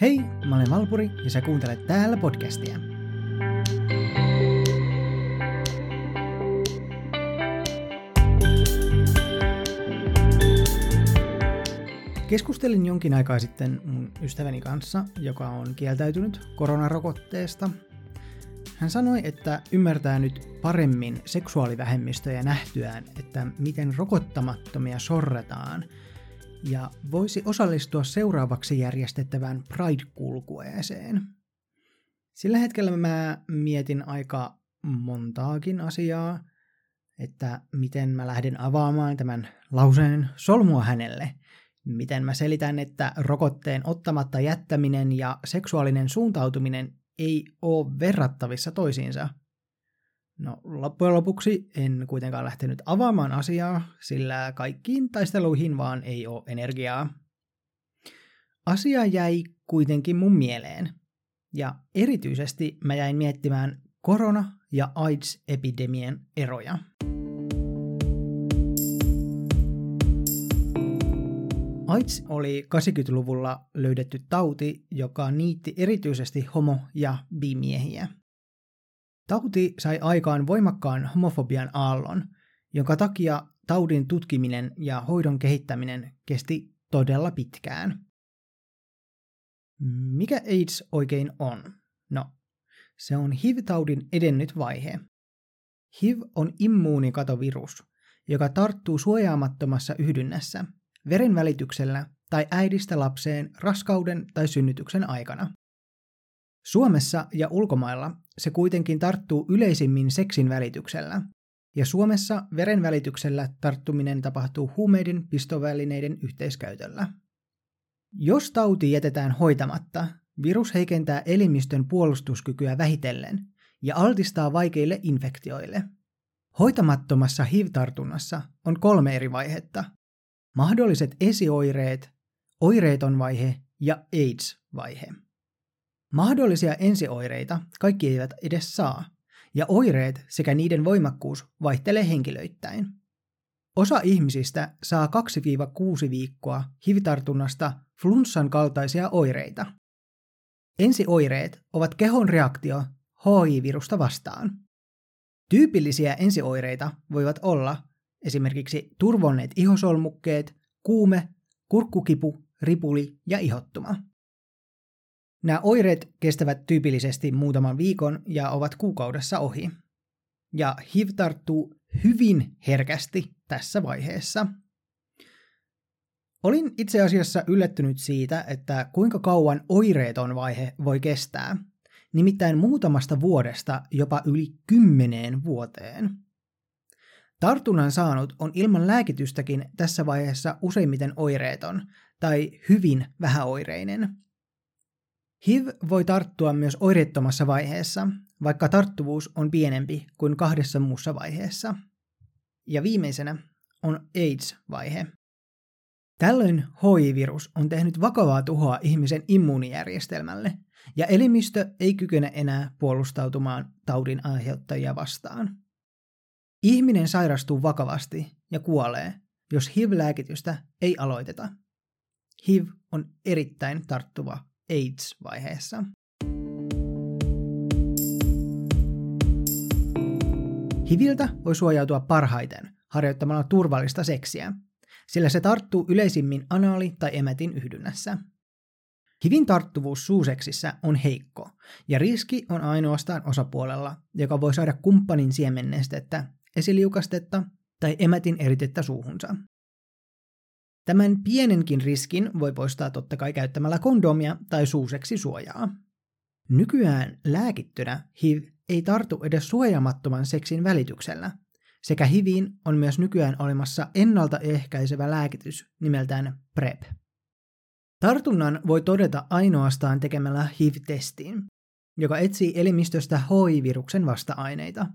Hei, mä olen Valpuri ja sä kuuntelet täällä podcastia. Keskustelin jonkin aikaa sitten mun ystäväni kanssa, joka on kieltäytynyt koronarokotteesta. Hän sanoi, että ymmärtää nyt paremmin seksuaalivähemmistöjä nähtyään, että miten rokottamattomia sorretaan – ja voisi osallistua seuraavaksi järjestettävään Pride-kulkueeseen. Sillä hetkellä mä mietin aika montaakin asiaa, että miten mä lähden avaamaan tämän lauseen solmua hänelle. Miten mä selitän, että rokotteen ottamatta jättäminen ja seksuaalinen suuntautuminen ei ole verrattavissa toisiinsa – No loppujen lopuksi en kuitenkaan lähtenyt avaamaan asiaa, sillä kaikkiin taisteluihin vaan ei ole energiaa. Asia jäi kuitenkin mun mieleen, ja erityisesti mä jäin miettimään korona- ja AIDS-epidemian eroja. AIDS oli 80-luvulla löydetty tauti, joka niitti erityisesti homo- ja bimiehiä. Tauti sai aikaan voimakkaan homofobian aallon, jonka takia taudin tutkiminen ja hoidon kehittäminen kesti todella pitkään. Mikä AIDS oikein on? No, se on HIV-taudin edennyt vaihe. HIV on immuunikatovirus, joka tarttuu suojaamattomassa yhdynnässä, veren välityksellä tai äidistä lapseen raskauden tai synnytyksen aikana. Suomessa ja ulkomailla se kuitenkin tarttuu yleisimmin seksin välityksellä, ja Suomessa veren välityksellä tarttuminen tapahtuu huumeiden pistovälineiden yhteiskäytöllä. Jos tauti jätetään hoitamatta, virus heikentää elimistön puolustuskykyä vähitellen ja altistaa vaikeille infektioille. Hoitamattomassa HIV-tartunnassa on kolme eri vaihetta. Mahdolliset esioireet, oireeton vaihe ja AIDS-vaihe. Mahdollisia ensioireita kaikki eivät edes saa, ja oireet sekä niiden voimakkuus vaihtelee henkilöittäin. Osa ihmisistä saa 2-6 viikkoa hivitartunnasta flunssan kaltaisia oireita. Ensioireet ovat kehon reaktio HIV-virusta vastaan. Tyypillisiä ensioireita voivat olla esimerkiksi turvonneet ihosolmukkeet, kuume, kurkkukipu, ripuli ja ihottuma. Nämä oireet kestävät tyypillisesti muutaman viikon ja ovat kuukaudessa ohi. Ja HIV tarttuu hyvin herkästi tässä vaiheessa. Olin itse asiassa yllättynyt siitä, että kuinka kauan oireeton vaihe voi kestää. Nimittäin muutamasta vuodesta jopa yli kymmeneen vuoteen. Tartunnan saanut on ilman lääkitystäkin tässä vaiheessa useimmiten oireeton tai hyvin vähäoireinen – HIV voi tarttua myös oireettomassa vaiheessa, vaikka tarttuvuus on pienempi kuin kahdessa muussa vaiheessa. Ja viimeisenä on AIDS-vaihe. Tällöin HIV-virus on tehnyt vakavaa tuhoa ihmisen immuunijärjestelmälle, ja elimistö ei kykene enää puolustautumaan taudin aiheuttajia vastaan. Ihminen sairastuu vakavasti ja kuolee, jos HIV-lääkitystä ei aloiteta. HIV on erittäin tarttuva AIDS-vaiheessa. Hiviltä voi suojautua parhaiten harjoittamalla turvallista seksiä, sillä se tarttuu yleisimmin anaali- tai emätin yhdynnässä. Hivin tarttuvuus suuseksissä on heikko, ja riski on ainoastaan osapuolella, joka voi saada kumppanin siemennestettä, esiliukastetta tai emätin eritettä suuhunsa. Tämän pienenkin riskin voi poistaa totta kai käyttämällä kondomia tai suuseksi suojaa. Nykyään lääkittynä HIV ei tartu edes suojaamattoman seksin välityksellä, sekä HIViin on myös nykyään olemassa ennaltaehkäisevä lääkitys nimeltään PrEP. Tartunnan voi todeta ainoastaan tekemällä HIV-testiin, joka etsii elimistöstä HIV-viruksen vasta-aineita.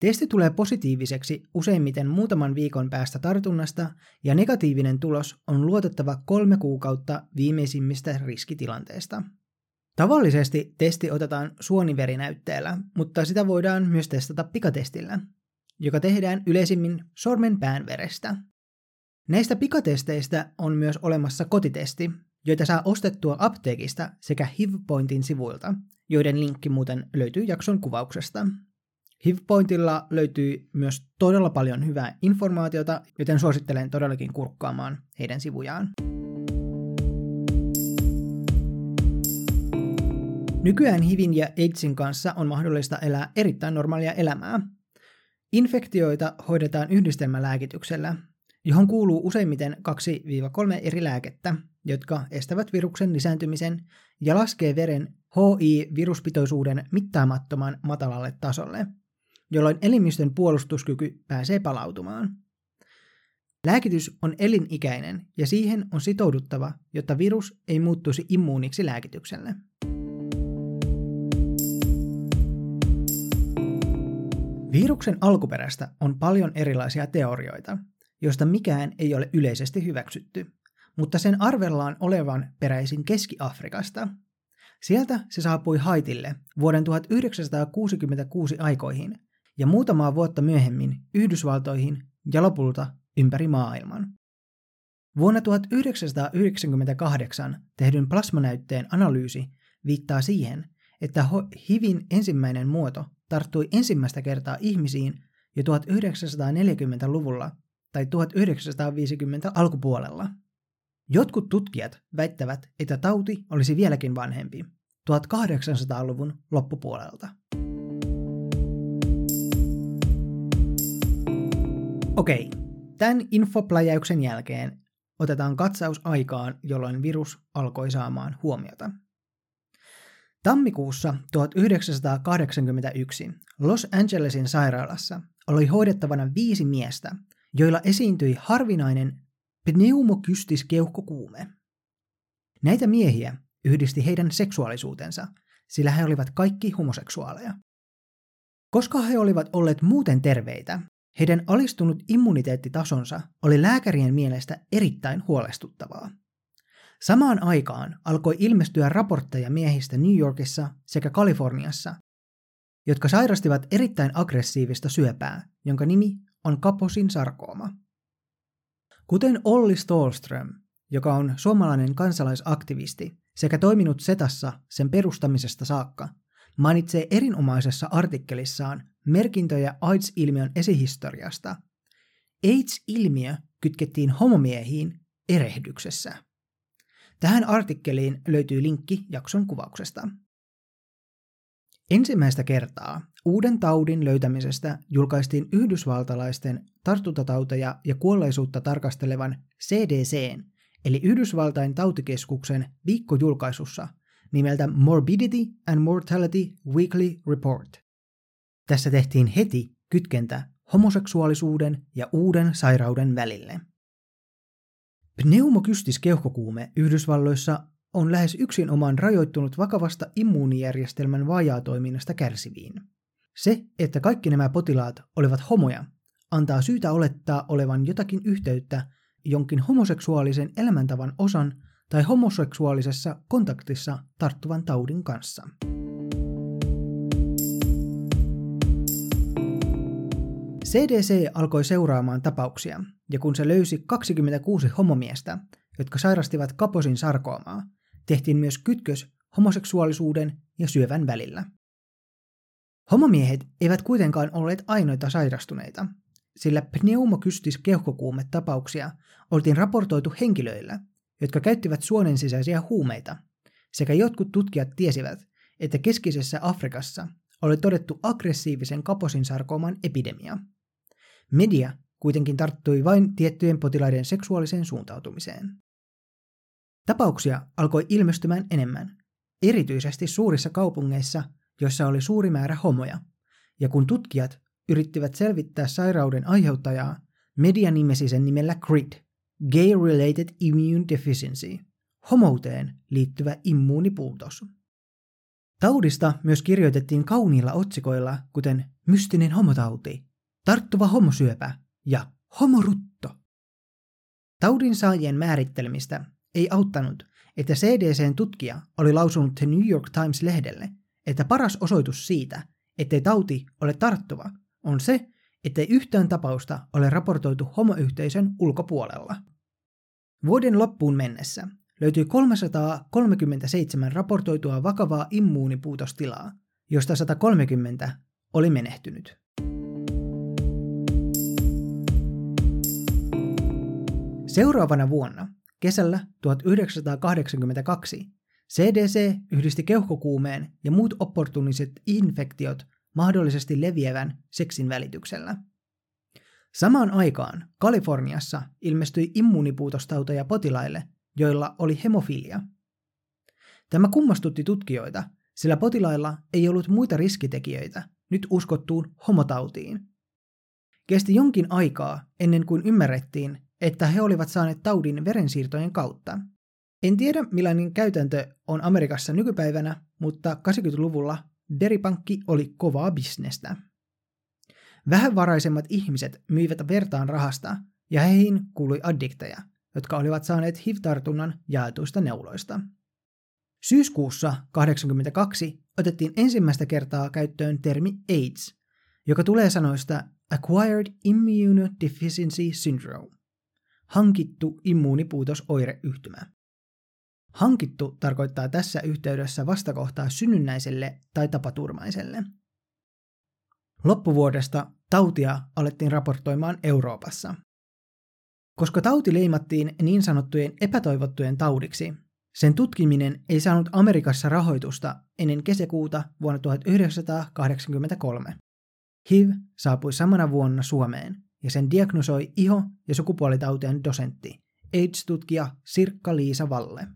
Testi tulee positiiviseksi useimmiten muutaman viikon päästä tartunnasta ja negatiivinen tulos on luotettava kolme kuukautta viimeisimmistä riskitilanteista. Tavallisesti testi otetaan suoniverinäytteellä, mutta sitä voidaan myös testata pikatestillä, joka tehdään yleisimmin sormen päänverestä. Näistä pikatesteistä on myös olemassa kotitesti, joita saa ostettua apteekista sekä HIVPointin sivuilta, joiden linkki muuten löytyy jakson kuvauksesta. HIVPointilla löytyy myös todella paljon hyvää informaatiota, joten suosittelen todellakin kurkkaamaan heidän sivujaan. Nykyään HIVin ja AIDSin kanssa on mahdollista elää erittäin normaalia elämää. Infektioita hoidetaan yhdistelmälääkityksellä, johon kuuluu useimmiten 2-3 eri lääkettä, jotka estävät viruksen lisääntymisen ja laskee veren HI-viruspitoisuuden mittaamattoman matalalle tasolle, jolloin elimistön puolustuskyky pääsee palautumaan. Lääkitys on elinikäinen ja siihen on sitouduttava, jotta virus ei muuttuisi immuuniksi lääkitykselle. Viruksen alkuperästä on paljon erilaisia teorioita, joista mikään ei ole yleisesti hyväksytty, mutta sen arvellaan olevan peräisin Keski-Afrikasta. Sieltä se saapui Haitille vuoden 1966 aikoihin ja muutamaa vuotta myöhemmin Yhdysvaltoihin ja lopulta ympäri maailman. Vuonna 1998 tehdyn plasmanäytteen analyysi viittaa siihen, että HIVin ensimmäinen muoto tarttui ensimmäistä kertaa ihmisiin jo 1940-luvulla tai 1950 alkupuolella. Jotkut tutkijat väittävät, että tauti olisi vieläkin vanhempi, 1800-luvun loppupuolelta. Okei, tämän infopläjäyksen jälkeen otetaan katsaus aikaan, jolloin virus alkoi saamaan huomiota. Tammikuussa 1981 Los Angelesin sairaalassa oli hoidettavana viisi miestä, joilla esiintyi harvinainen pneumokystis-keuhkokuume. Näitä miehiä yhdisti heidän seksuaalisuutensa, sillä he olivat kaikki homoseksuaaleja. Koska he olivat olleet muuten terveitä, heidän alistunut immuniteettitasonsa oli lääkärien mielestä erittäin huolestuttavaa. Samaan aikaan alkoi ilmestyä raportteja miehistä New Yorkissa sekä Kaliforniassa, jotka sairastivat erittäin aggressiivista syöpää, jonka nimi on Kaposin sarkooma. Kuten Olli Stolström, joka on suomalainen kansalaisaktivisti sekä toiminut Setassa sen perustamisesta saakka, mainitsee erinomaisessa artikkelissaan merkintöjä AIDS-ilmiön esihistoriasta. AIDS-ilmiö kytkettiin homomiehiin erehdyksessä. Tähän artikkeliin löytyy linkki jakson kuvauksesta. Ensimmäistä kertaa uuden taudin löytämisestä julkaistiin yhdysvaltalaisten tartuntatauteja ja kuolleisuutta tarkastelevan CDC, eli Yhdysvaltain tautikeskuksen viikkojulkaisussa nimeltä Morbidity and Mortality Weekly Report. Tässä tehtiin heti kytkentä homoseksuaalisuuden ja uuden sairauden välille. Pneumokystis keuhkokuume Yhdysvalloissa on lähes yksinomaan rajoittunut vakavasta immuunijärjestelmän vajaatoiminnasta kärsiviin. Se, että kaikki nämä potilaat olivat homoja, antaa syytä olettaa olevan jotakin yhteyttä jonkin homoseksuaalisen elämäntavan osan tai homoseksuaalisessa kontaktissa tarttuvan taudin kanssa. CDC alkoi seuraamaan tapauksia, ja kun se löysi 26 homomiestä, jotka sairastivat kaposin sarkoomaa, tehtiin myös kytkös homoseksuaalisuuden ja syövän välillä. Homomiehet eivät kuitenkaan olleet ainoita sairastuneita, sillä pneumokystis keuhkokuumetapauksia oltiin raportoitu henkilöillä, jotka käyttivät suonen sisäisiä huumeita, sekä jotkut tutkijat tiesivät, että keskisessä Afrikassa oli todettu aggressiivisen kaposin sarkooman epidemia. Media kuitenkin tarttui vain tiettyjen potilaiden seksuaaliseen suuntautumiseen. Tapauksia alkoi ilmestymään enemmän, erityisesti suurissa kaupungeissa, joissa oli suuri määrä homoja, ja kun tutkijat yrittivät selvittää sairauden aiheuttajaa, media nimesi sen nimellä GRID, Gay Related Immune Deficiency, homouteen liittyvä immuunipuutos. Taudista myös kirjoitettiin kauniilla otsikoilla, kuten mystinen homotauti, tarttuva homosyöpä ja homorutto. Taudin saajien määrittelemistä ei auttanut, että CDCn tutkija oli lausunut The New York Times-lehdelle, että paras osoitus siitä, ettei tauti ole tarttuva, on se, ettei yhtään tapausta ole raportoitu homoyhteisön ulkopuolella. Vuoden loppuun mennessä löytyi 337 raportoitua vakavaa immuunipuutostilaa, josta 130 oli menehtynyt. Seuraavana vuonna, kesällä 1982, CDC yhdisti keuhkokuumeen ja muut opportuniset infektiot mahdollisesti leviävän seksin välityksellä. Samaan aikaan Kaliforniassa ilmestyi immuunipuutostautoja potilaille, joilla oli hemofilia. Tämä kummastutti tutkijoita, sillä potilailla ei ollut muita riskitekijöitä nyt uskottuun homotautiin. Kesti jonkin aikaa ennen kuin ymmärrettiin, että he olivat saaneet taudin verensiirtojen kautta. En tiedä millainen käytäntö on Amerikassa nykypäivänä, mutta 80-luvulla deripankki oli kovaa bisnestä. Vähävaraisemmat ihmiset myivät vertaan rahasta, ja heihin kuului addikteja, jotka olivat saaneet HIV-tartunnan jaetuista neuloista. Syyskuussa 1982 otettiin ensimmäistä kertaa käyttöön termi AIDS, joka tulee sanoista Acquired Immunodeficiency Syndrome, hankittu immuunipuutosoireyhtymä. Hankittu tarkoittaa tässä yhteydessä vastakohtaa synnynnäiselle tai tapaturmaiselle. Loppuvuodesta tautia alettiin raportoimaan Euroopassa. Koska tauti leimattiin niin sanottujen epätoivottujen taudiksi, sen tutkiminen ei saanut Amerikassa rahoitusta ennen kesäkuuta vuonna 1983. HIV saapui samana vuonna Suomeen ja sen diagnosoi iho- ja sukupuolitautien dosentti, AIDS-tutkija Sirkka-Liisa Valle.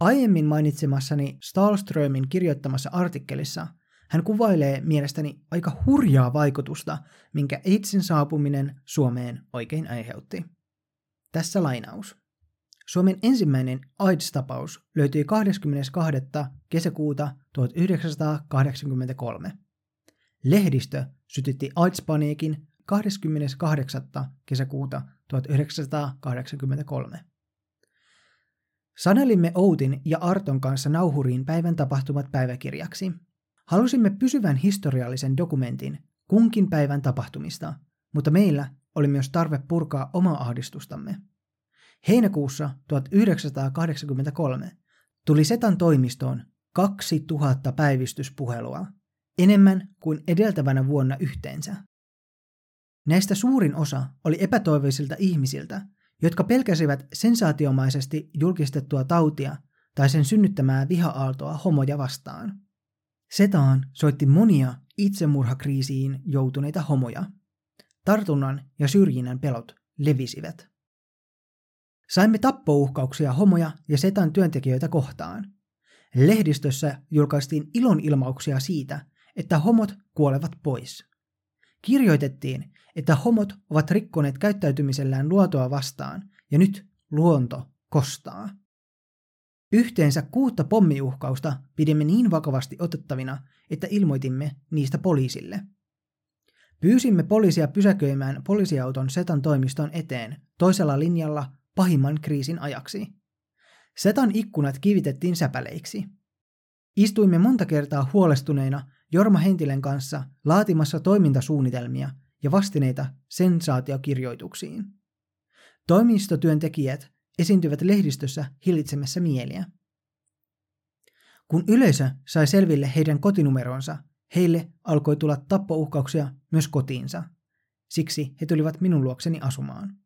Aiemmin mainitsemassani Stahlströmin kirjoittamassa artikkelissa hän kuvailee mielestäni aika hurjaa vaikutusta, minkä AIDSin saapuminen Suomeen oikein aiheutti. Tässä lainaus. Suomen ensimmäinen AIDS-tapaus löytyi 22. kesäkuuta 1983. Lehdistö sytytti AIDS-paniikin 28. kesäkuuta 1983. Sanelimme Outin ja Arton kanssa nauhuriin päivän tapahtumat päiväkirjaksi. Halusimme pysyvän historiallisen dokumentin kunkin päivän tapahtumista, mutta meillä oli myös tarve purkaa omaa ahdistustamme. Heinäkuussa 1983 tuli Setan toimistoon 2000 päivystyspuhelua, enemmän kuin edeltävänä vuonna yhteensä. Näistä suurin osa oli epätoivoisilta ihmisiltä, jotka pelkäsivät sensaatiomaisesti julkistettua tautia tai sen synnyttämää viha-aaltoa homoja vastaan. Setaan soitti monia itsemurhakriisiin joutuneita homoja. Tartunnan ja syrjinnän pelot levisivät. Saimme tappouhkauksia homoja ja Setan työntekijöitä kohtaan. Lehdistössä julkaistiin ilonilmauksia siitä, että homot kuolevat pois. Kirjoitettiin, että homot ovat rikkoneet käyttäytymisellään luontoa vastaan, ja nyt luonto kostaa. Yhteensä kuutta pommiuhkausta pidimme niin vakavasti otettavina, että ilmoitimme niistä poliisille. Pyysimme poliisia pysäköimään poliisiauton Setan toimiston eteen toisella linjalla pahimman kriisin ajaksi. Setan ikkunat kivitettiin säpäleiksi. Istuimme monta kertaa huolestuneina Jorma Hentilän kanssa laatimassa toimintasuunnitelmia ja vastineita sensaatiokirjoituksiin. Toimistotyöntekijät esiintyvät lehdistössä hillitsemässä mieliä. Kun yleisö sai selville heidän kotinumeronsa, heille alkoi tulla tappouhkauksia myös kotiinsa. Siksi he tulivat minun luokseni asumaan.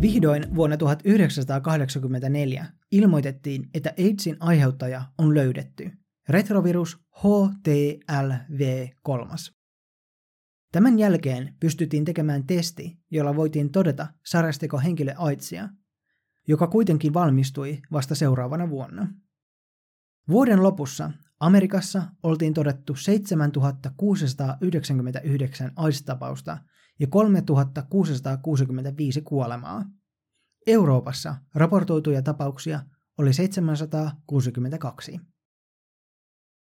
Vihdoin vuonna 1984 ilmoitettiin, että AIDSin aiheuttaja on löydetty, retrovirus HTLV3. Tämän jälkeen pystyttiin tekemään testi, jolla voitiin todeta sarasteko henkilö AIDSia, joka kuitenkin valmistui vasta seuraavana vuonna. Vuoden lopussa Amerikassa oltiin todettu 7699 AIDS-tapausta ja 3665 kuolemaa. Euroopassa raportoituja tapauksia oli 762.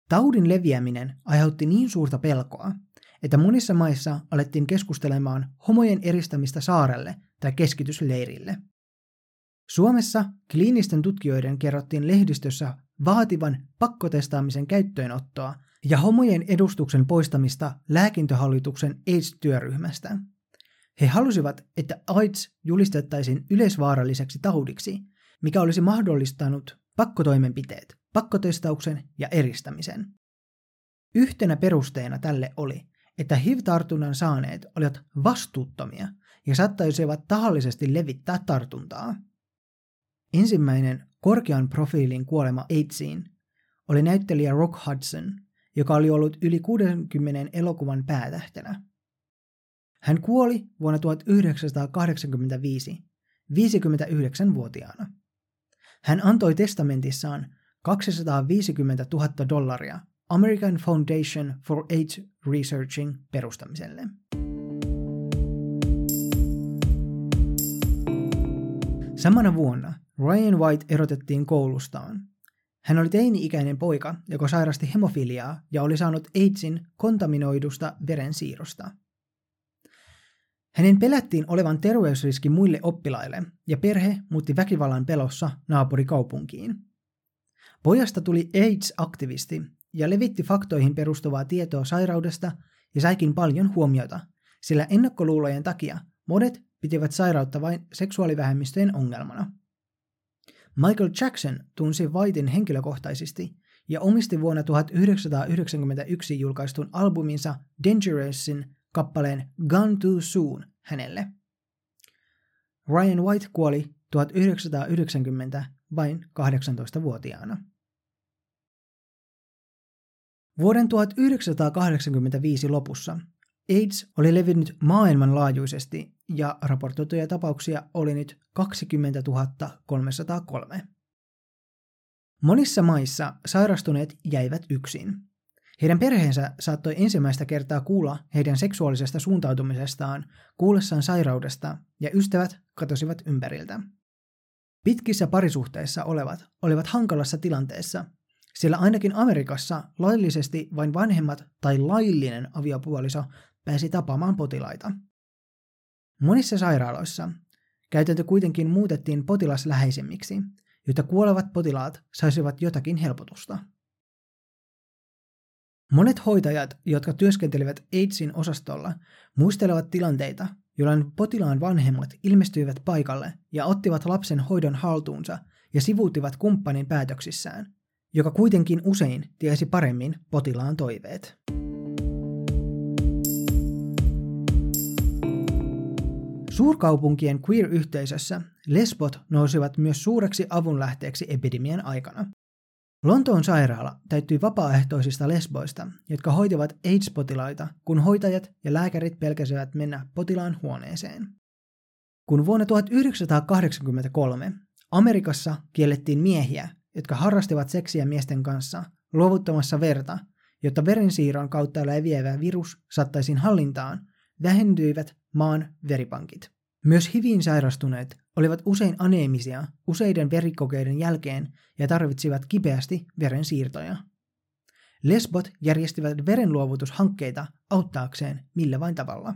Taudin leviäminen aiheutti niin suurta pelkoa, että monissa maissa alettiin keskustelemaan homojen eristämistä saarelle tai keskitysleirille. Suomessa kliinisten tutkijoiden kerrottiin lehdistössä vaativan pakkotestaamisen käyttöönottoa ja homojen edustuksen poistamista lääkintöhallituksen AIDS-työryhmästä. He halusivat, että AIDS julistettaisiin yleisvaaralliseksi taudiksi, mikä olisi mahdollistanut pakkotoimenpiteet, pakkotestauksen ja eristämisen. Yhtenä perusteena tälle oli, että HIV-tartunnan saaneet olivat vastuuttomia ja saattaisivat tahallisesti levittää tartuntaa. Ensimmäinen korkean profiilin kuolema AIDSiin oli näyttelijä Rock Hudson, joka oli ollut yli 60 elokuvan päätähtenä. Hän kuoli vuonna 1985, 59-vuotiaana. Hän antoi testamentissaan 250 000 dollaria American Foundation for AIDS Researching perustamiselle. Samana vuonna Ryan White erotettiin koulustaan. Hän oli teini-ikäinen poika, joka sairasti hemofiliaa ja oli saanut AIDSin kontaminoidusta verensiirrosta. Hänen pelättiin olevan terveysriski muille oppilaille ja perhe muutti väkivallan pelossa naapurikaupunkiin. Pojasta tuli AIDS-aktivisti ja levitti faktoihin perustuvaa tietoa sairaudesta ja saikin paljon huomiota, sillä ennakkoluulojen takia monet pitivät sairautta vain seksuaalivähemmistöjen ongelmana. Michael Jackson tunsi Whitein henkilökohtaisesti ja omisti vuonna 1991 julkaistun albuminsa Dangerousin kappaleen Gone Too Soon hänelle. Ryan White kuoli 1990 vain 18-vuotiaana. Vuoden 1985 lopussa AIDS oli levinnyt maailmanlaajuisesti ja raportoituja tapauksia oli nyt 20 303. Monissa maissa sairastuneet jäivät yksin. Heidän perheensä saattoi ensimmäistä kertaa kuulla heidän seksuaalisesta suuntautumisestaan kuullessaan sairaudesta ja ystävät katosivat ympäriltä. Pitkissä parisuhteissa olevat olivat hankalassa tilanteessa, sillä ainakin Amerikassa laillisesti vain vanhemmat tai laillinen aviopuoliso pääsi tapaamaan potilaita. Monissa sairaaloissa käytäntö kuitenkin muutettiin potilasläheisemmiksi, jotta kuolevat potilaat saisivat jotakin helpotusta. Monet hoitajat, jotka työskentelivät AIDSin osastolla, muistelevat tilanteita, jolloin potilaan vanhemmat ilmestyivät paikalle ja ottivat lapsen hoidon haltuunsa ja sivuuttivat kumppanin päätöksissään, joka kuitenkin usein tiesi paremmin potilaan toiveet. Suurkaupunkien queer-yhteisössä lesbot nousivat myös suureksi avunlähteeksi epidemian aikana. Lontoon sairaala täyttyi vapaaehtoisista lesboista, jotka hoitivat AIDS-potilaita, kun hoitajat ja lääkärit pelkäsivät mennä potilaan huoneeseen. Kun vuonna 1983 Amerikassa kiellettiin miehiä, jotka harrastivat seksiä miesten kanssa luovuttamassa verta, jotta verensiirron kautta leviävä virus saattaisiin hallintaan, vähentyivät maan veripankit. Myös HIViin sairastuneet olivat usein aneemisia useiden verikokeiden jälkeen ja tarvitsivat kipeästi verensiirtoja. Lesbot järjestivät verenluovutushankkeita auttaakseen millä vain tavalla.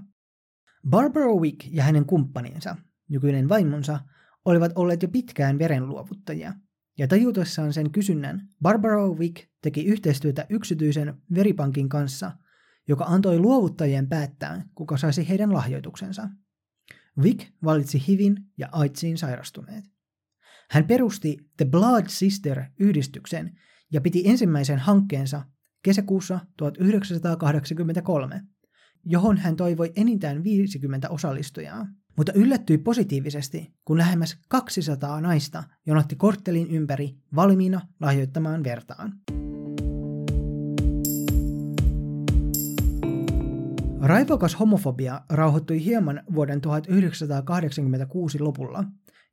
Barbara Wick ja hänen kumppaninsa, nykyinen vaimonsa, olivat olleet jo pitkään verenluovuttajia, ja tajutessaan sen kysynnän, Barbara Wick teki yhteistyötä yksityisen veripankin kanssa, joka antoi luovuttajien päättää, kuka saisi heidän lahjoituksensa. Vic valitsi HIVin ja AIDSiin sairastuneet. Hän perusti The Blood Sister-yhdistyksen ja piti ensimmäisen hankkeensa kesäkuussa 1983, johon hän toivoi enintään 50 osallistujaa, mutta yllättyi positiivisesti, kun lähemmäs 200 naista jonotti korttelin ympäri valmiina lahjoittamaan vertaan. Raivokas homofobia rauhoittui hieman vuoden 1986 lopulla,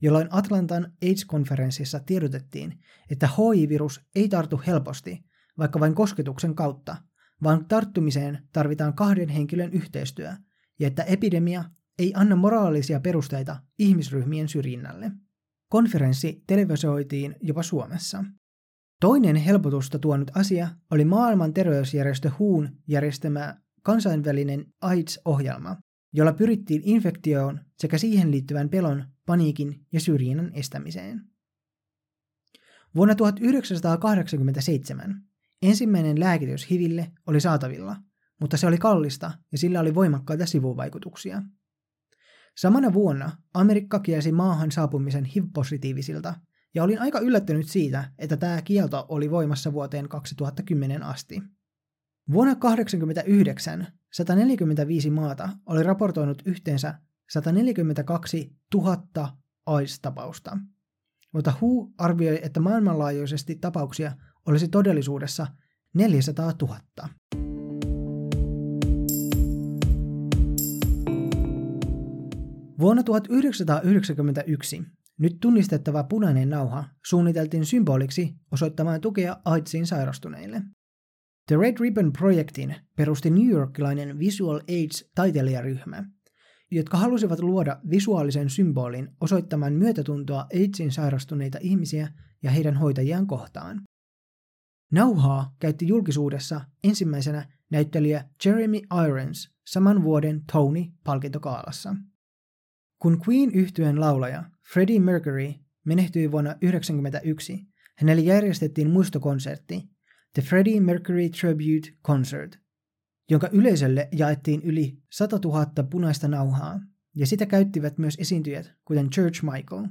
jolloin Atlantan AIDS-konferenssissa tiedotettiin, että HIV-virus ei tartu helposti, vaikka vain kosketuksen kautta, vaan tarttumiseen tarvitaan kahden henkilön yhteistyö, ja että epidemia ei anna moraalisia perusteita ihmisryhmien syrjinnälle. Konferenssi televisioitiin jopa Suomessa. Toinen helpotusta tuonut asia oli maailman terveysjärjestö HUUn järjestämä kansainvälinen AIDS-ohjelma, jolla pyrittiin infektioon sekä siihen liittyvän pelon, paniikin ja syrjinnän estämiseen. Vuonna 1987 ensimmäinen lääkitys HIVille oli saatavilla, mutta se oli kallista ja sillä oli voimakkaita sivuvaikutuksia. Samana vuonna Amerikka kielsi maahan saapumisen HIV-positiivisilta, ja olin aika yllättynyt siitä, että tämä kielto oli voimassa vuoteen 2010 asti. Vuonna 1989 145 maata oli raportoinut yhteensä 142 000 AIDS-tapausta, mutta WHO arvioi, että maailmanlaajuisesti tapauksia olisi todellisuudessa 400 000. Vuonna 1991 nyt tunnistettava punainen nauha suunniteltiin symboliksi osoittamaan tukea AIDSiin sairastuneille. The Red Ribbon-projektin perusti New Yorkilainen Visual AIDS-taiteilijaryhmä, jotka halusivat luoda visuaalisen symbolin osoittamaan myötätuntoa AIDSin sairastuneita ihmisiä ja heidän hoitajiaan kohtaan. Nauhaa käytti julkisuudessa ensimmäisenä näyttelijä Jeremy Irons saman vuoden Tony-palkintokaalassa. Kun Queen yhtyeen laulaja Freddie Mercury menehtyi vuonna 1991, hänelle järjestettiin muistokonsertti The Freddie Mercury Tribute Concert, jonka yleisölle jaettiin yli 100 000 punaista nauhaa, ja sitä käyttivät myös esiintyjät, kuten Church Michael.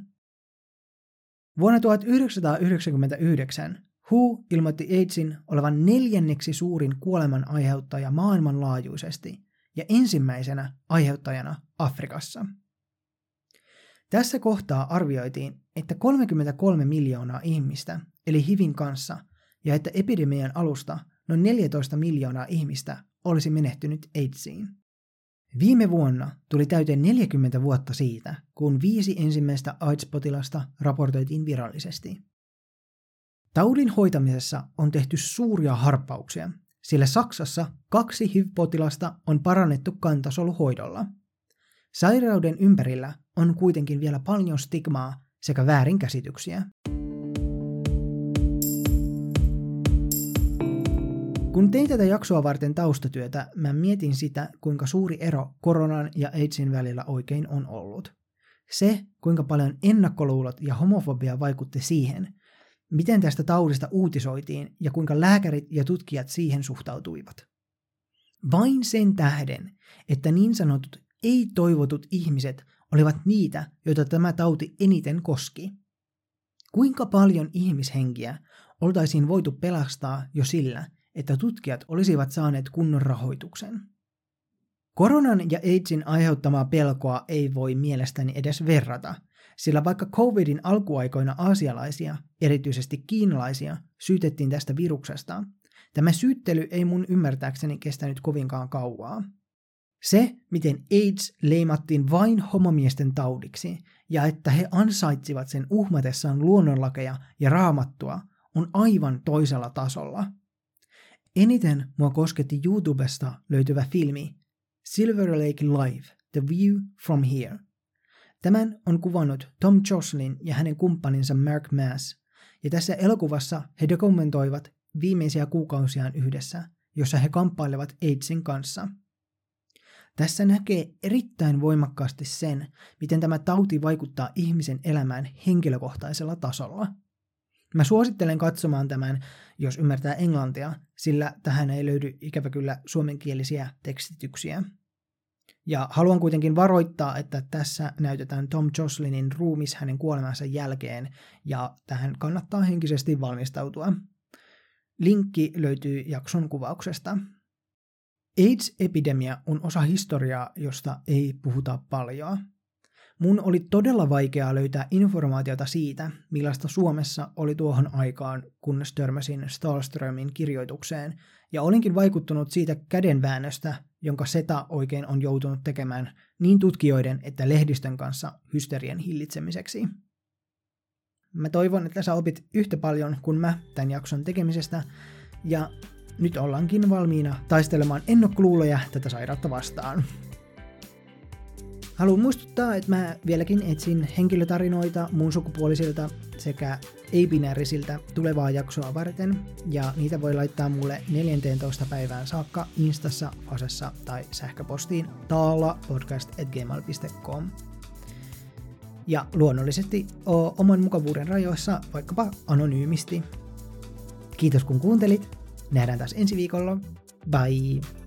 Vuonna 1999 WHO ilmoitti AIDSin olevan neljänneksi suurin kuoleman aiheuttaja maailmanlaajuisesti ja ensimmäisenä aiheuttajana Afrikassa. Tässä kohtaa arvioitiin, että 33 miljoonaa ihmistä eli HIVin kanssa ja että epidemian alusta noin 14 miljoonaa ihmistä olisi menehtynyt AIDSiin. Viime vuonna tuli täyteen 40 vuotta siitä, kun viisi ensimmäistä AIDS-potilasta raportoitiin virallisesti. Taudin hoitamisessa on tehty suuria harppauksia, sillä Saksassa kaksi HIV-potilasta on parannettu kantasoluhoidolla. Sairauden ympärillä on kuitenkin vielä paljon stigmaa sekä väärinkäsityksiä. Kun tein tätä jaksoa varten taustatyötä, mä mietin sitä, kuinka suuri ero koronan ja AIDSin välillä oikein on ollut. Se, kuinka paljon ennakkoluulot ja homofobia vaikutti siihen, miten tästä taudista uutisoitiin ja kuinka lääkärit ja tutkijat siihen suhtautuivat. Vain sen tähden, että niin sanotut ei-toivotut ihmiset olivat niitä, joita tämä tauti eniten koski. Kuinka paljon ihmishenkiä oltaisiin voitu pelastaa jo sillä, että tutkijat olisivat saaneet kunnon rahoituksen? Koronan ja AIDSin aiheuttamaa pelkoa ei voi mielestäni edes verrata, sillä vaikka COVIDin alkuaikoina aasialaisia, erityisesti kiinalaisia, syytettiin tästä viruksesta, tämä syyttely ei mun ymmärtääkseni kestänyt kovinkaan kauaa. Se, miten AIDS leimattiin vain homomiesten taudiksi ja että he ansaitsivat sen uhmatessaan luonnonlakeja ja raamattua, on aivan toisella tasolla. Eniten mua kosketti YouTubesta löytyvä filmi Silver Lake Live – The View from Here. Tämän on kuvannut Tom Joslin ja hänen kumppaninsa Mark Mass, ja tässä elokuvassa he dokumentoivat viimeisiä kuukausiaan yhdessä, jossa he kamppailevat AIDSin kanssa – tässä näkee erittäin voimakkaasti sen, miten tämä tauti vaikuttaa ihmisen elämään henkilökohtaisella tasolla. Mä suosittelen katsomaan tämän, jos ymmärtää englantia, sillä tähän ei löydy ikävä kyllä suomenkielisiä tekstityksiä. Ja haluan kuitenkin varoittaa, että tässä näytetään Tom Joslinin ruumis hänen kuolemansa jälkeen, ja tähän kannattaa henkisesti valmistautua. Linkki löytyy jakson kuvauksesta. AIDS-epidemia on osa historiaa, josta ei puhuta paljon. Mun oli todella vaikeaa löytää informaatiota siitä, millaista Suomessa oli tuohon aikaan, kunnes törmäsin Stahlströmin kirjoitukseen, ja olinkin vaikuttunut siitä kädenväännöstä, jonka SETA oikein on joutunut tekemään niin tutkijoiden että lehdistön kanssa hysterien hillitsemiseksi. Mä toivon, että sä opit yhtä paljon kuin mä tämän jakson tekemisestä, ja nyt ollaankin valmiina taistelemaan ennakkoluuloja tätä sairautta vastaan. Haluan muistuttaa, että mä vieläkin etsin henkilötarinoita muun sukupuolisilta sekä ei-binäärisiltä tulevaa jaksoa varten, ja niitä voi laittaa mulle 14 päivään saakka Instassa, Fasessa tai sähköpostiin taalapodcast.gmail.com. Ja luonnollisesti oman mukavuuden rajoissa vaikkapa anonyymisti. Kiitos kun kuuntelit, Nähdään taas ensi viikolla. Bye!